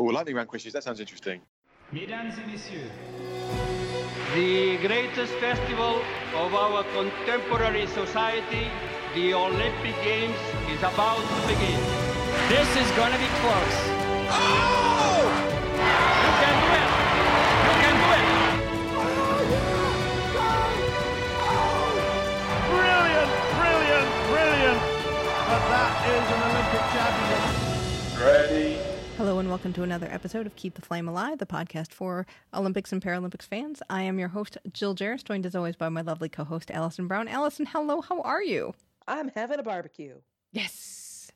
Oh, lightning round questions. That sounds interesting. Mesdames et messieurs, The greatest festival of our contemporary society, the Olympic Games, is about to begin. this is gonna be close. Oh! You can do it! You can do it! Brilliant, brilliant, brilliant. But that is an Olympic champion. Ready. Hello and welcome to another episode of Keep the Flame Alive, the podcast for Olympics and Paralympics fans. I am your host, Jill Jaracz, joined as always by my lovely co-host, Alison Brown. Alison, hello, how are you? I'm having a barbecue. Yes.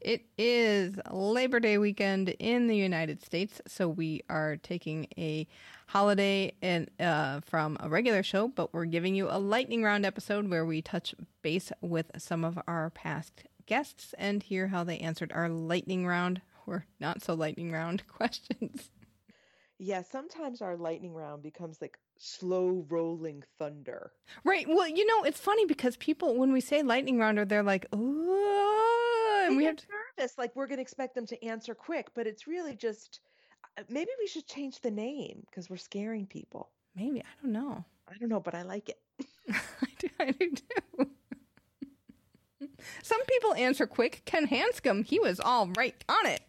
It is Labor Day weekend in the United States, so we are taking a holiday and uh, from a regular show, but we're giving you a lightning round episode where we touch base with some of our past guests and hear how they answered our lightning round or not so lightning round questions. Yeah, sometimes our lightning round becomes like slow rolling thunder. Right. Well, you know, it's funny because people, when we say lightning rounder, they're like, oh, and They we have to, nervous, like we're going to expect them to answer quick, but it's really just uh, maybe we should change the name because we're scaring people. maybe, I don't know. I don't know, but I like it. I do, I do too. Some people answer quick. Ken Hanscom, he was all right on it.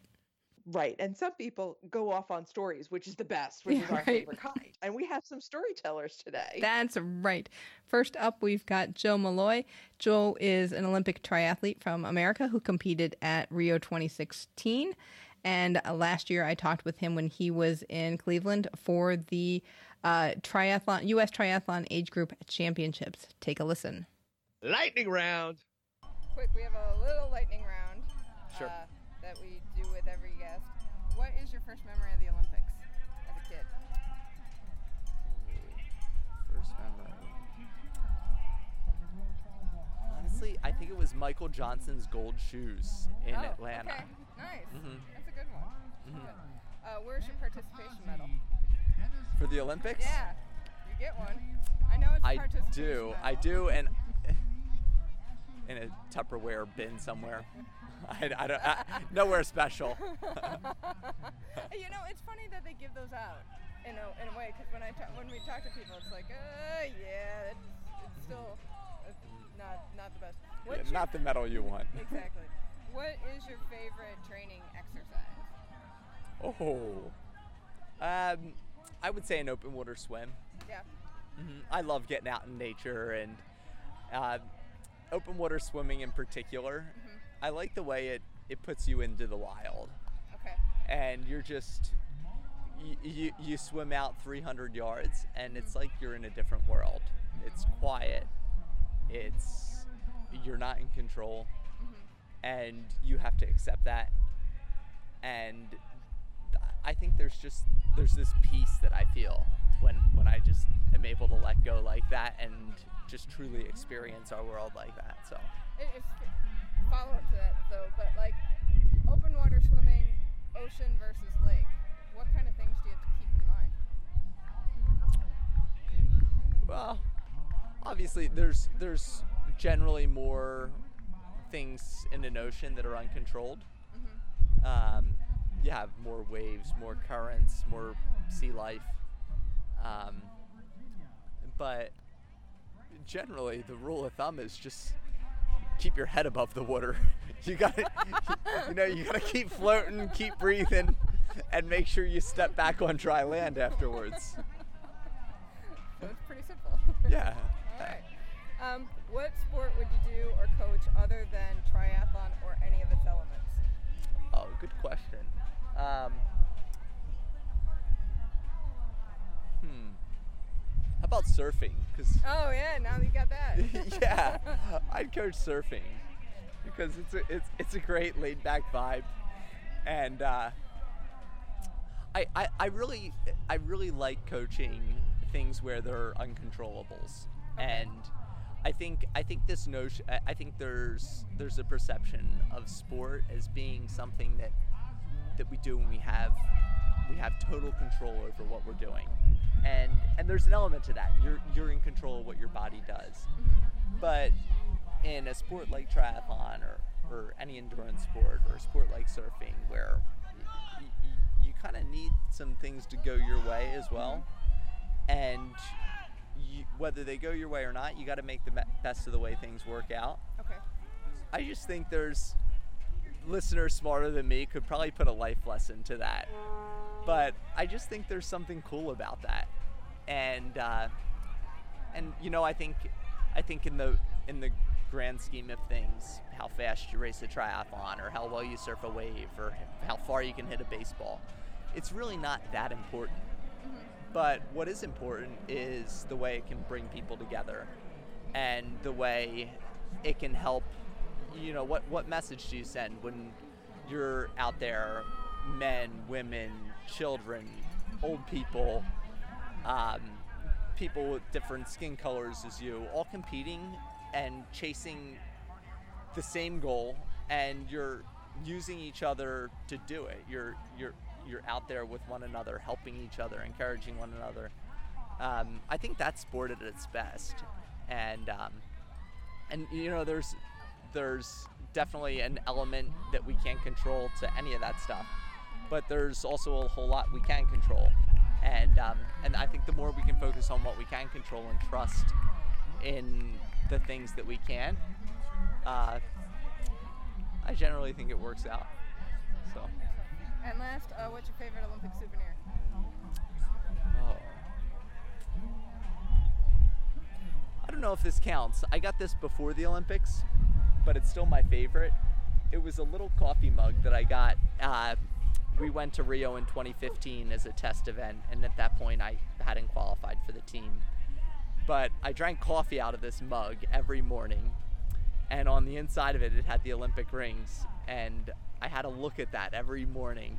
Right. And some people go off on stories, which is the best, which Yeah, is our right. favorite kind. And we have some storytellers today. That's right. First up, we've got Joe Maloy. Joe is an Olympic triathlete from America who competed at Rio 2016. And uh, last year, I talked with him when he was in Cleveland for the uh, triathlon U.S. Triathlon Age Group Championships. Take a listen. Lightning round. Quick, we have a little lightning round Sure. uh, first memory of the Olympics as a kid? First memory. Honestly, I think it was Michael Johnson's gold shoes in Atlanta. Oh, Okay, nice. Mhm. That's a good one. Good. Uh, where's your participation medal? For the Olympics? Yeah, you get one. I know it's a I do. I do, and in a Tupperware bin somewhere. I, I don't. I, nowhere special. you know, it's funny that they give those out in a, in a way because when I ta- when we talk to people, it's like, uh, yeah, it's, it's still it's not not the best. Yeah, your- not the medal you want. exactly. What is your favorite training exercise? Oh. Um, I would say an open water swim. Yeah. hmm I love getting out in nature and uh, open water swimming in particular. I like the way it, it puts you into the wild. Okay. And you're just, you, you, you swim out 300 yards and it's like you're in a different world. It's quiet, it's, you're not in control, mm-hmm. and you have to accept that. And I think there's just there's this peace that I feel when when I just am able to let go like that and just truly experience our world like that. So It, it's follow up to that though, but like open water swimming, ocean versus lake. What kind of things do you have to keep in mind? well, obviously there's there's generally more things in an ocean that are uncontrolled. Um, you have more waves, more currents, more sea life. Um, but generally, the rule of thumb is just keep your head above the water. You got to you know, you got to keep floating, keep breathing, and make sure you step back on dry land afterwards. So it's pretty simple. Yeah. All right. Um, what sport would you do or coach other than triathlon or any of its elements? Oh, good question. Um, hmm. How about surfing? Because Oh yeah, now you got that. yeah, I'd coach surfing because it's a it's it's a great laid back vibe, and uh, I, I I really I really like coaching things where there are uncontrollables, and I think I think this notion I- I think there's there's a perception of sport as being something that that we do when we have we have total control over what we're doing, and and there's an element to that. You're you're in control of what your body does, mm-hmm. but in a sport like triathlon or or any endurance sport or a sport like surfing where y- y- y- you kind of need some things to go your way as well, mm-hmm. and you, whether they go your way or not, you got to make the best of the way things work out. Okay. I just think there's listeners smarter than me could probably put a life lesson to that. But I just think there's something cool about that, and uh, and you know I think I think in the in the grand scheme of things, how fast you race a triathlon, or how well you surf a wave, or how far you can hit a baseball, it's really not that important. But what is important is the way it can bring people together, and the way it can help. You know what what message do you send when you're out there, men, women, children, old people, um, people with different skin colors as you, all competing and chasing the same goal, and you're using each other to do it. You're you're you're out there with one another, helping each other, encouraging one another. Um, I think that's sport at its best, and um, and you know there's there's definitely an element that we can't control to any of that stuff, but there's also a whole lot we can control, and um, and I think the more we can focus on what we can control and trust in the things that we can, uh, I generally think it works out. So. And last, uh, what's your favorite Olympic souvenir? Oh. I don't know if this counts. I got this before the Olympics, but it's still my favorite. It was a little coffee mug that I got. Uh, we went to Rio in 2015 as a test event, and at that point, I hadn't qualified for the team. But I drank coffee out of this mug every morning, and on the inside of it, it had the Olympic rings, and I had to look at that every morning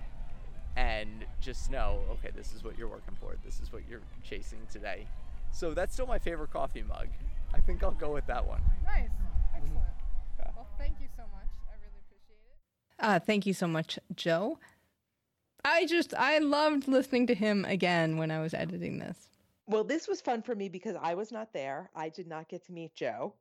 and just know, okay, this is what you're working for. This is what you're chasing today. So that's still my favorite coffee mug. I think I'll go with that one. Nice. Excellent. Yeah. Well, thank you so much. I really appreciate it. Uh, thank you so much, Joe. I just, I loved listening to him again when I was editing this. Well, this was fun for me because I was not there. I did not get to meet Joe.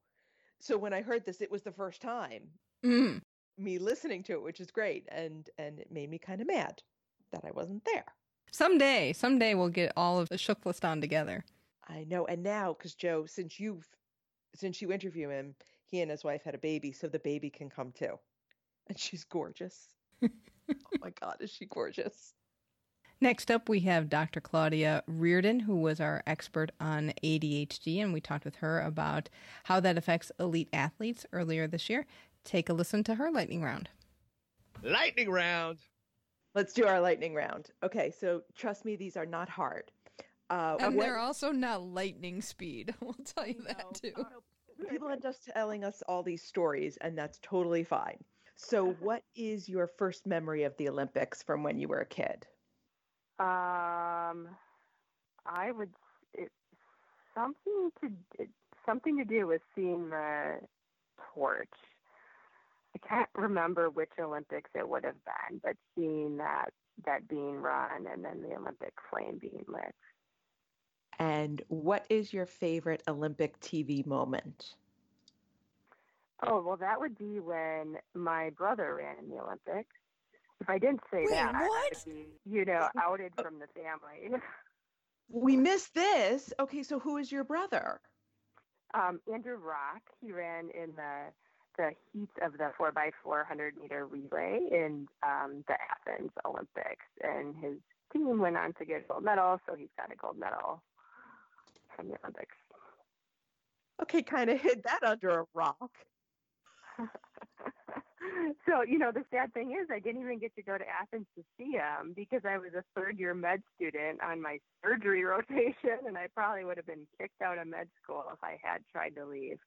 So when I heard this, it was the first time Mm. me listening to it, which is great, and and it made me kind of mad that I wasn't there. Someday, someday we'll get all of the Shooklist together. I know, and now because Joe, since you've since you interview him, he and his wife had a baby, so the baby can come too, and she's gorgeous. oh my God, is she gorgeous? Next up, we have Dr. Claudia Reardon, who was our expert on ADHD, and we talked with her about how that affects elite athletes earlier this year. Take a listen to her lightning round. Lightning round. Let's do our lightning round. Okay, so trust me, these are not hard. Uh, And what- they're also not lightning speed. We'll tell you that too. people end up telling us all these stories, and that's totally fine. So, what is your first memory of the Olympics from when you were a kid? Um, I would it, something to it, something to do with seeing the torch. I can't remember which Olympics it would have been, but seeing that that being run and then the Olympic flame being lit. And what is your favorite Olympic TV moment? Oh well, that would be when my brother ran in the Olympics. If I didn't say Wait, that, I would be, you know, outed from the family. We missed this. Okay, so who is your brother? Um, Andrew Rock, he ran in the the heats of the four by four hundred meter relay in um, the Athens Olympics, and his team went on to get a gold medal, so he's got a gold medal from the Olympics. Okay, kind of hid that under a rock. so you know the sad thing is I didn't even get to go to Athens to see him because I was a third year med student on my surgery rotation, and I probably would have been kicked out of med school if I had tried to leave.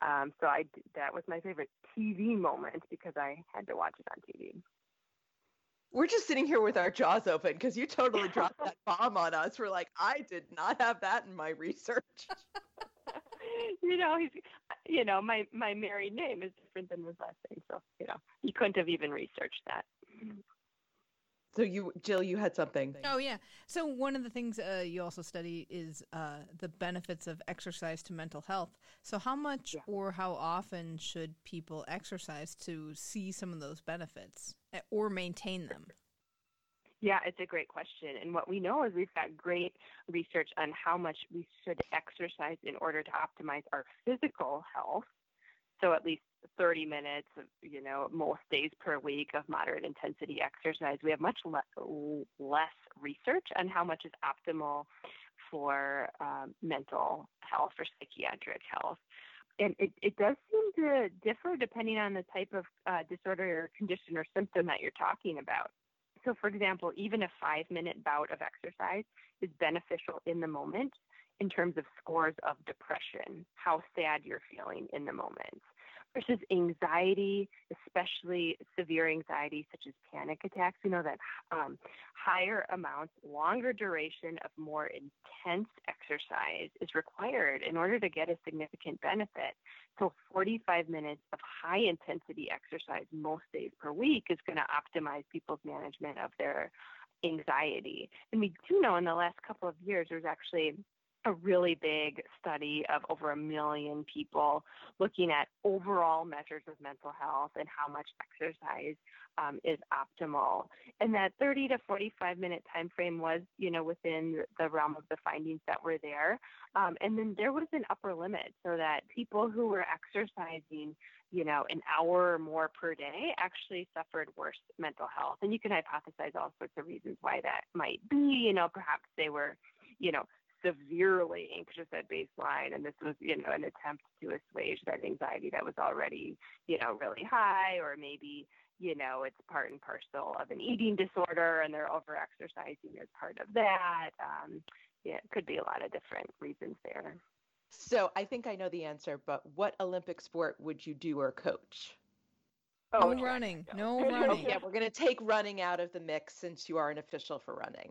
Um, so I that was my favorite TV moment because I had to watch it on TV. We're just sitting here with our jaws open because you totally dropped that bomb on us. We're like, I did not have that in my research. you know, he's you know my my married name is different than his last name, so you know he couldn't have even researched that. So you, Jill, you had something. Oh yeah. So one of the things uh, you also study is uh, the benefits of exercise to mental health. So how much Yeah. or how often should people exercise to see some of those benefits eh, or maintain them? Yeah, it's a great question. And what we know is we've got great research on how much we should exercise in order to optimize our physical health. So at least 30 minutes, you know, most days per week of moderate intensity exercise. We have much le- less research on how much is optimal for um, mental health or psychiatric health. And it, it does seem to differ depending on the type of uh, disorder or condition or symptom that you're talking about. So, for example, even a five minute bout of exercise is beneficial in the moment in terms of scores of depression, how sad you're feeling in the moment versus anxiety, especially severe anxiety such as panic attacks. We know that um, higher amounts, longer duration of more intense exercise is required in order to get a significant benefit. So, 45 minutes of high intensity exercise most days per week is going to optimize people's management of their anxiety. And we do know in the last couple of years, there's actually a really big study of over a million people looking at overall measures of mental health and how much exercise um, is optimal. And that 30 to 45 minute time frame was, you know, within the realm of the findings that were there. Um, and then there was an upper limit so that people who were exercising, you know, an hour or more per day actually suffered worse mental health. And you can hypothesize all sorts of reasons why that might be. You know, perhaps they were, you know, severely anxious at baseline and this was you know an attempt to assuage that anxiety that was already you know really high or maybe you know it's part and parcel of an eating disorder and they're over exercising as part of that um, yeah it could be a lot of different reasons there so i think i know the answer but what olympic sport would you do or coach Oh, no running. No running. yeah, we're going to take running out of the mix since you are an official for running.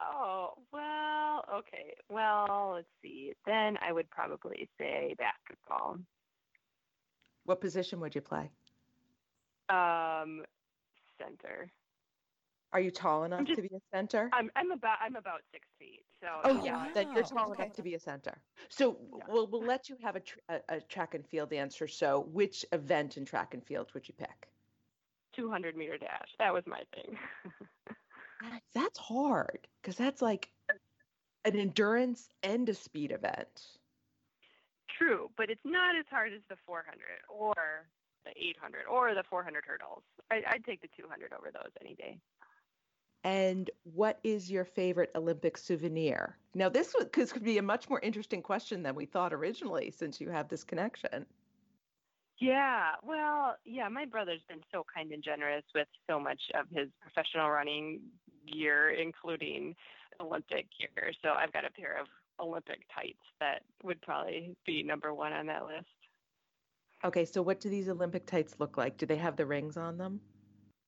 Oh, well, okay. Well, let's see. Then I would probably say basketball. What position would you play? Um, center. Are you tall enough just, to be a center? I'm I'm about I'm about six feet. So oh yeah, wow. that you're tall enough to be a center. So yeah. we'll we'll let you have a, tr- a, a track and field answer. So which event in track and field would you pick? 200 meter dash. That was my thing. That's hard because that's like an endurance and a speed event. True, but it's not as hard as the 400 or the 800 or the 400 hurdles. I, would take the 200 over those any day. And what is your favorite Olympic souvenir? Now, this could be a much more interesting question than we thought originally, since you have this connection. Yeah, well, yeah, my brother's been so kind and generous with so much of his professional running gear, including Olympic gear. So I've got a pair of Olympic tights that would probably be number one on that list. Okay, so what do these Olympic tights look like? Do they have the rings on them?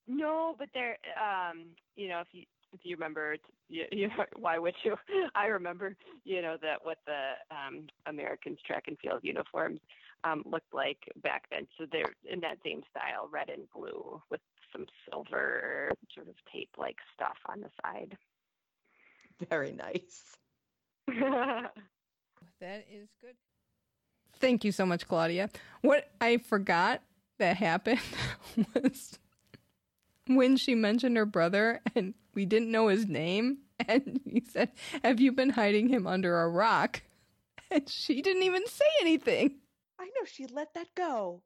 No, but they're, um, you know, if you if you remember, you, you know, why would you? I remember, you know, that what the um, Americans track and field uniforms um, looked like back then. So they're in that same style, red and blue, with some silver sort of tape-like stuff on the side. Very nice. that is good. Thank you so much, Claudia. What I forgot that happened was when she mentioned her brother and we didn't know his name and he said, Have you been hiding him under a rock? And she didn't even say anything. I know she let that go.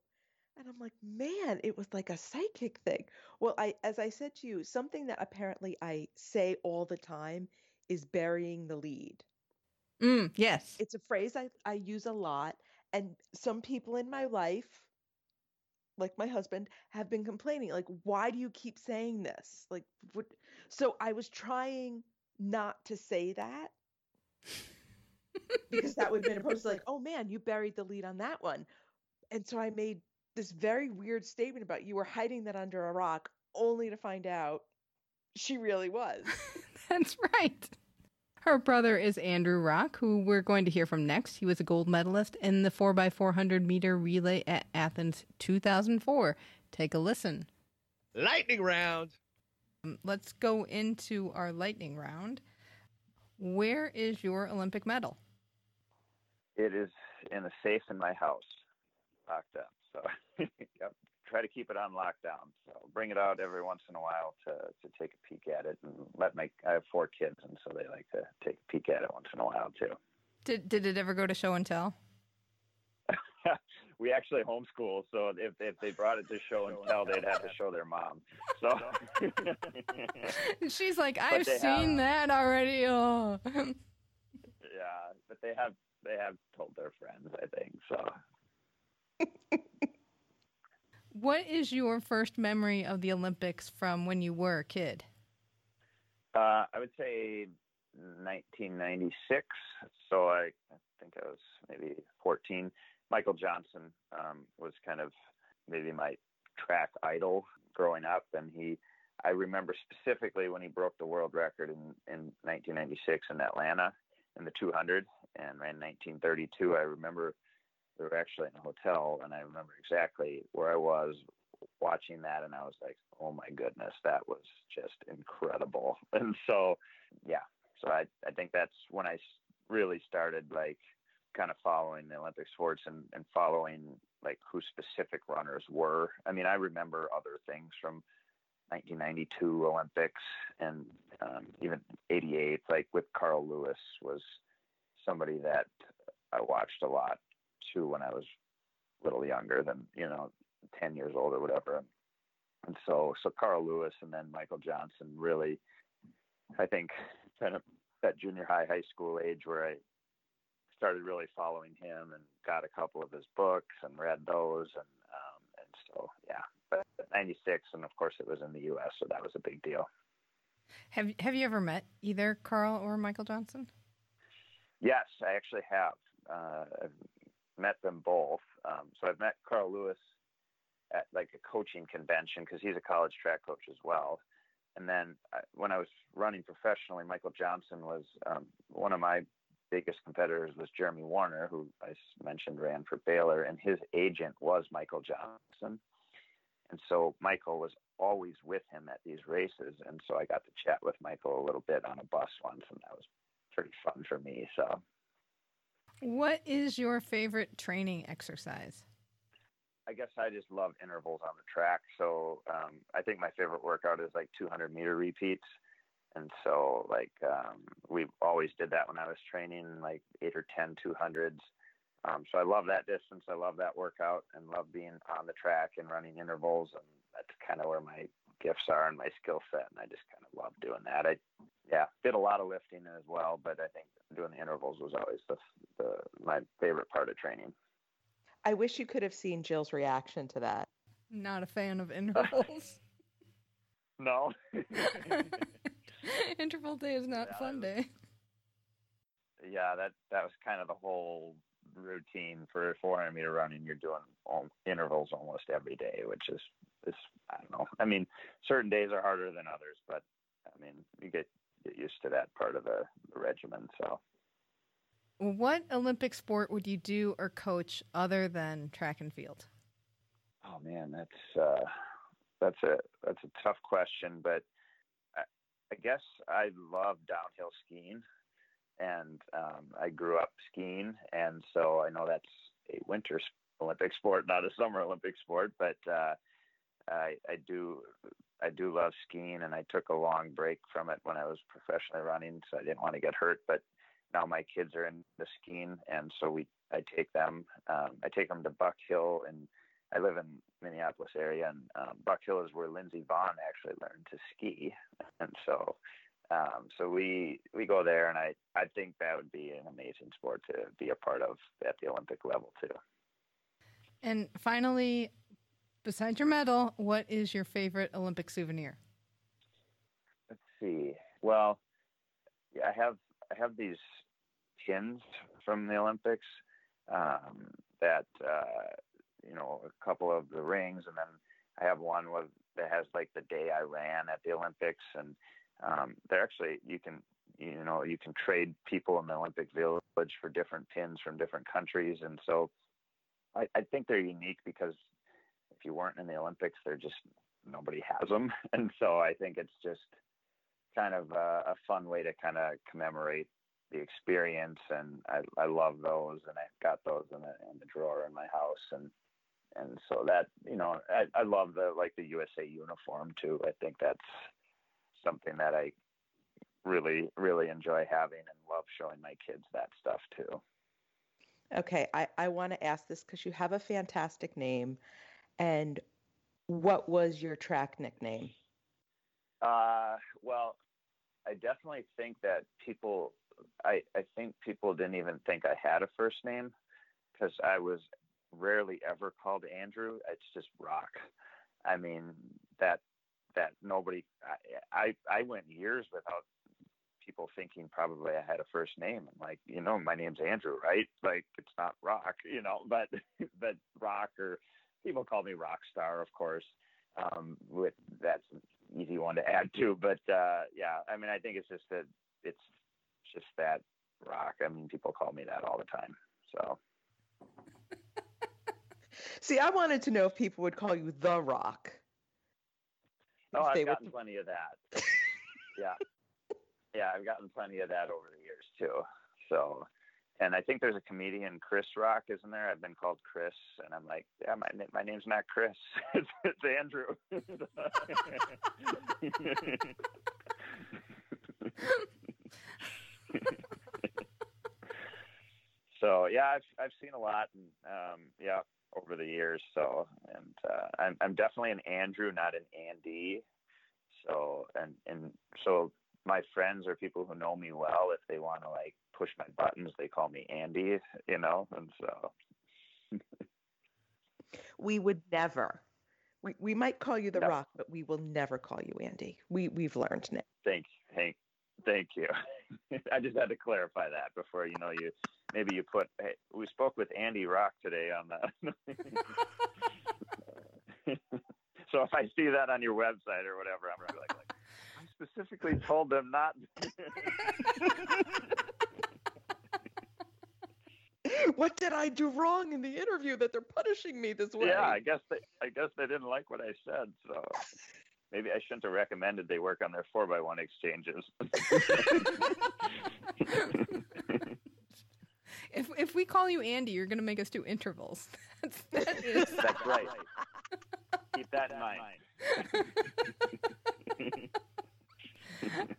And I'm like, man, it was like a psychic thing. Well, I as I said to you, something that apparently I say all the time is burying the lead. Mm, yes. It's a phrase I, I use a lot. And some people in my life, like my husband, have been complaining, like, why do you keep saying this? Like what so I was trying not to say that because that would have been opposed to like, oh man, you buried the lead on that one. And so I made this very weird statement about you were hiding that under a rock only to find out she really was. That's right. Her brother is Andrew Rock, who we're going to hear from next. He was a gold medalist in the 4x400 meter relay at Athens 2004. Take a listen. Lightning round. Um, let's go into our lightning round. Where is your Olympic medal? It is in a safe in my house, locked up. So, yep, try to keep it on lockdown. So bring it out every once in a while to to take a peek at it and let my I have four kids and so they like to take a peek at it once in a while too. Did did it ever go to show and tell? we actually homeschool, so if if they brought it to show and tell, they'd have to show their mom. So She's like, I've seen that already. Oh. yeah, but they have they have told their friends, I think. So What is your first memory of the Olympics from when you were a kid? Uh, I would say 1996. So I, I think I was maybe 14. Michael Johnson um, was kind of maybe my track idol growing up, and he. I remember specifically when he broke the world record in, in 1996 in Atlanta in the 200 and ran 1932. I remember we were actually in a hotel, and I remember exactly where I was watching that, and I was like, "Oh my goodness, that was just incredible!" And so, yeah, so I I think that's when I really started like kind of following the Olympic sports and and following like who specific runners were. I mean, I remember other things from 1992 Olympics and um, even 88, like with Carl Lewis was somebody that I watched a lot too when I was a little younger than you know 10 years old or whatever. And so so Carl Lewis and then Michael Johnson really, I think, kind of that junior high high school age where I started really following him and got a couple of his books and read those and um, and so yeah. But 96 and of course it was in the U.S. so that was a big deal. Have Have you ever met either Carl or Michael Johnson? Yes, I actually have. Uh, I've met them both. Um, so I've met Carl Lewis at like a coaching convention because he's a college track coach as well. And then uh, when I was running professionally, Michael Johnson was um, one of my biggest competitors was Jeremy Wariner, who I mentioned ran for Baylor, and his agent was Michael Johnson. And so Michael was always with him at these races, and so I got to chat with Michael a little bit on a bus once, and that was pretty fun for me. So What is your favorite training exercise? I guess I just love intervals on the track. So um, I think my favorite workout is like 200 meter repeats. And so like um, we always did that when I was training, like eight or 10 200s. Um, so I love that distance. I love that workout and love being on the track and running intervals. And that's kind of where my gifts are and my skill set. And I just kind of love doing that. I, yeah, did a lot of lifting as well, but I think doing the intervals was always the, the my favorite part of training. I wish you could have seen Jill's reaction to that. Not a fan of intervals. No. Interval day is not Yeah, fun that day. yeah, that that was kind of the whole routine for 400 meter running. You're doing all, intervals almost every day, which is is I don't know. I mean, certain days are harder than others, but I mean, you get get used to that part of the, the regimen. So What Olympic sport would you do or coach other than track and field? Oh man, that's uh, that's a that's a tough question, but I, I guess I love downhill skiing, and um, I grew up skiing, and so I know that's a winter Olympic sport, not a summer Olympic sport, but uh, I, I do I do love skiing, and I took a long break from it when I was professionally running, so I didn't want to get hurt, but now my kids are into skiing, and so we I take them um, I take them to Buck Hill and I live in Minneapolis area, and um, Buck Hill is where Lindsey Vonn actually learned to ski, and so um, so we we go there, and I I think that would be an amazing sport to be a part of at the Olympic level too. And finally, besides your medal, what is your favorite Olympic souvenir? Let's see. Well, I have I have these pins from the Olympics um, that uh, you know a couple of the rings, and then I have one with that has like the day I ran at the Olympics, and um, they're actually you can you know you can trade people in the Olympic Village for different pins from different countries, and so I, I think they're unique because you weren't in the Olympics, they're just nobody has them, and so I think it's just kind of a, a fun way to kind of commemorate the experience and I, I love those and I've got those in the, in the drawer in my house and and so that you know I, I love the like the USA uniform too. I think that's something that I really really enjoy having and love showing my kids that stuff too. Okay, I, I want to ask this because you have a fantastic name. And what was your track nickname? Uh, well, I definitely think that people, I, I think people didn't even think I had a first name because I was rarely ever called Andrew. It's just Rock. I mean, that, that nobody, I, I, I went years without people thinking probably I had a first name. I'm like, you know, my name's Andrew, right? Like it's not Rock, you know, but but Rock or people call me rock star, of course. Um, with that's an easy one to add to, but uh, yeah, I mean, I think it's just that it's just that Rock. I mean, people call me that all the time, so. See, I wanted to know if people would call you the Rock. Oh, I've gotten plenty of that. yeah yeah, I've gotten plenty of that over the years too. So, and I think there's a comedian, Chris Rock, isn't there? I've been called Chris, and I'm like, yeah, my my name's not Chris, it's, Andrew. so yeah, I've I've seen a lot, and um, yeah, over the years. So, and uh, I'm I'm definitely an Andrew, not an Andy. So, and and so my friends or people who know me well, if they want to like push my buttons, they call me Andy, you know, and so. we would never. We, we might call you the no. Rock, but we will never call you Andy. We we've learned now. Thank, thank, thank you. I just had to clarify that before you know you maybe you put. Hey, we spoke with Andy Rock today on that. so if I see that on your website or whatever, I'm really like, like specifically told them not. what did I do wrong in the interview that they're punishing me this way? Yeah, I guess they I guess they didn't like what I said, so maybe I shouldn't have recommended they work on their four by one exchanges. if if we call you Andy, you're going to make us do intervals. That's, that is... That's right. Keep that in mind.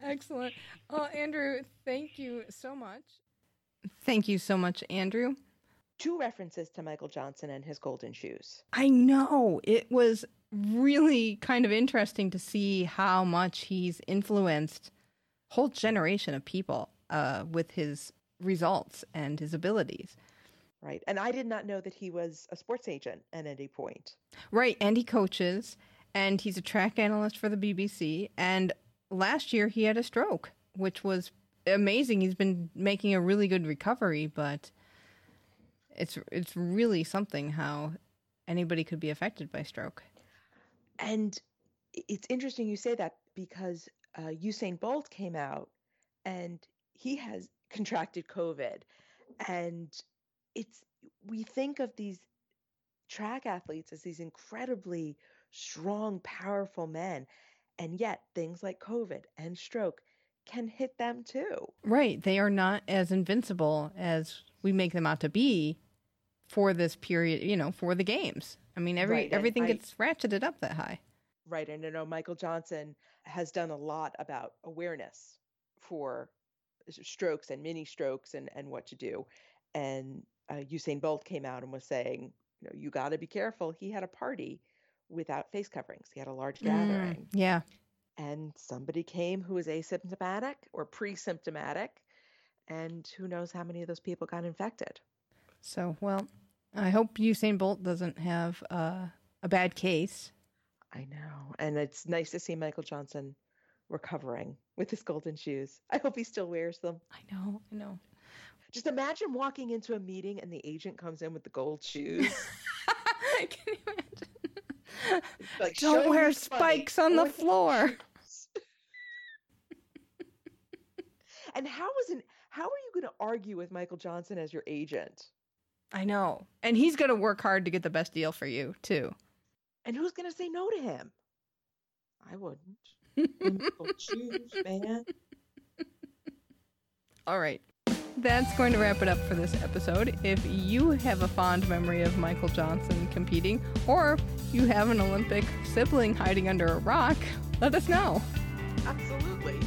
Excellent. Well, Andrew, thank you so much. Thank you so much, Andrew. Two references to Michael Johnson and his golden shoes. I know. It was really kind of interesting to see how much he's influenced whole generation of people uh, with his results and his abilities. Right. And I did not know that he was a sports agent at any point. Right. And he coaches and he's a track analyst for the BBC. And last year he had a stroke, which was amazing. He's been making a really good recovery, but it's it's really something how anybody could be affected by stroke. And it's interesting you say that because uh, Usain Bolt came out and he has contracted COVID, and it's we think of these track athletes as these incredibly strong, powerful men, and yet, things like COVID and stroke can hit them too. Right. They are not as invincible as we make them out to be for this period, you know, for the games. I mean, every right. everything I, gets ratcheted up that high. Right. And I know Michael Johnson has done a lot about awareness for strokes and mini strokes and, and what to do. And uh, Usain Bolt came out and was saying, you know, you got to be careful. He had a party without face coverings. He had a large mm, gathering. Mm, yeah. And somebody came who was asymptomatic or pre symptomatic. And who knows how many of those people got infected. So, well, I hope Usain Bolt doesn't have uh, a bad case. I know. And it's nice to see Michael Johnson recovering with his golden shoes. I hope he still wears them. I know. I know. Just imagine walking into a meeting and the agent comes in with the gold shoes. Can you imagine? like, Don't wear spikes on the floor. and how is an how are you going to argue with Michael Johnson as your agent? I know. And he's going to work hard to get the best deal for you, too. And who's going to say no to him? I wouldn't. choose, man. All right. that's going to wrap it up for this episode. If you have a fond memory of Michael Johnson competing, or you have an Olympic sibling hiding under a rock, let us know. Absolutely.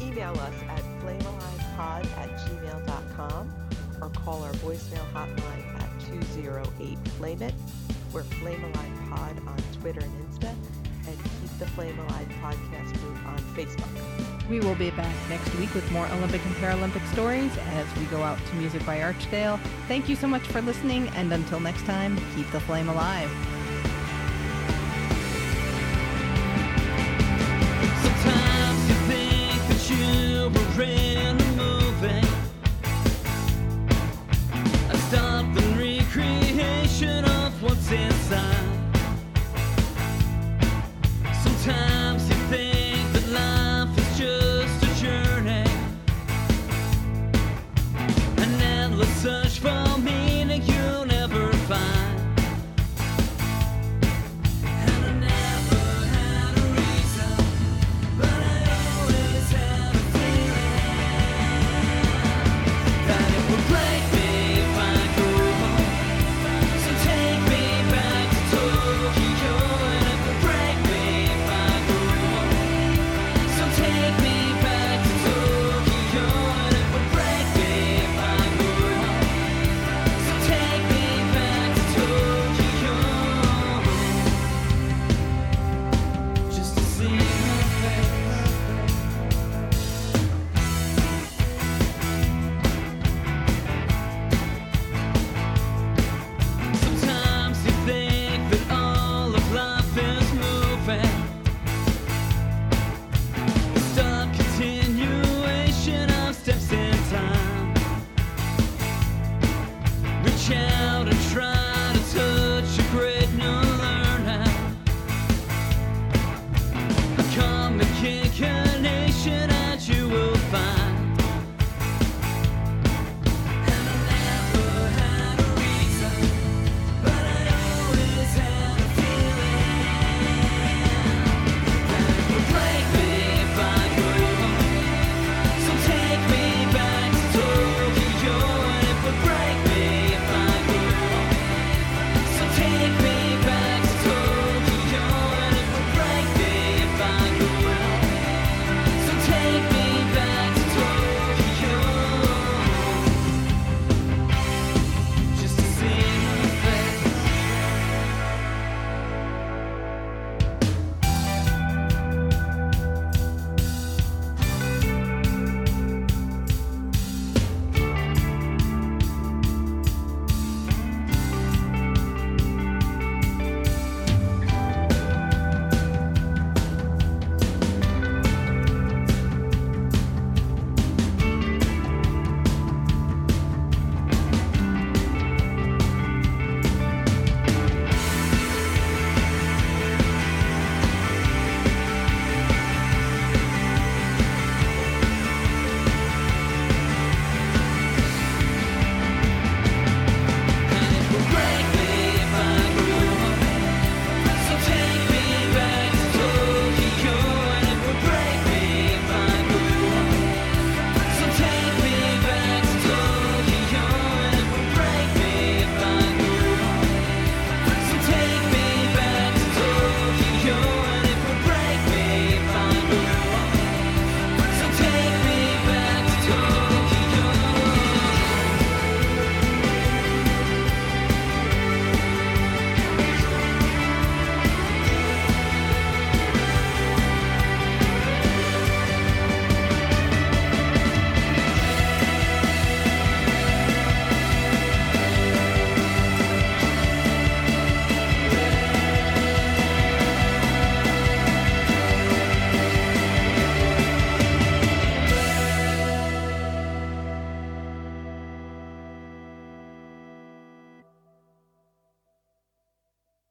Email us at flamealivepod at gmail.com or call our voicemail hotline at 208 Flame It. We're Flame Alive Pod on Twitter and Insta, and keep the Flame Alive podcast group on Facebook. We will be back next week with more Olympic and Paralympic stories as we go out to Music by Archdale. Thank you so much for listening, and until next time, keep the flame alive.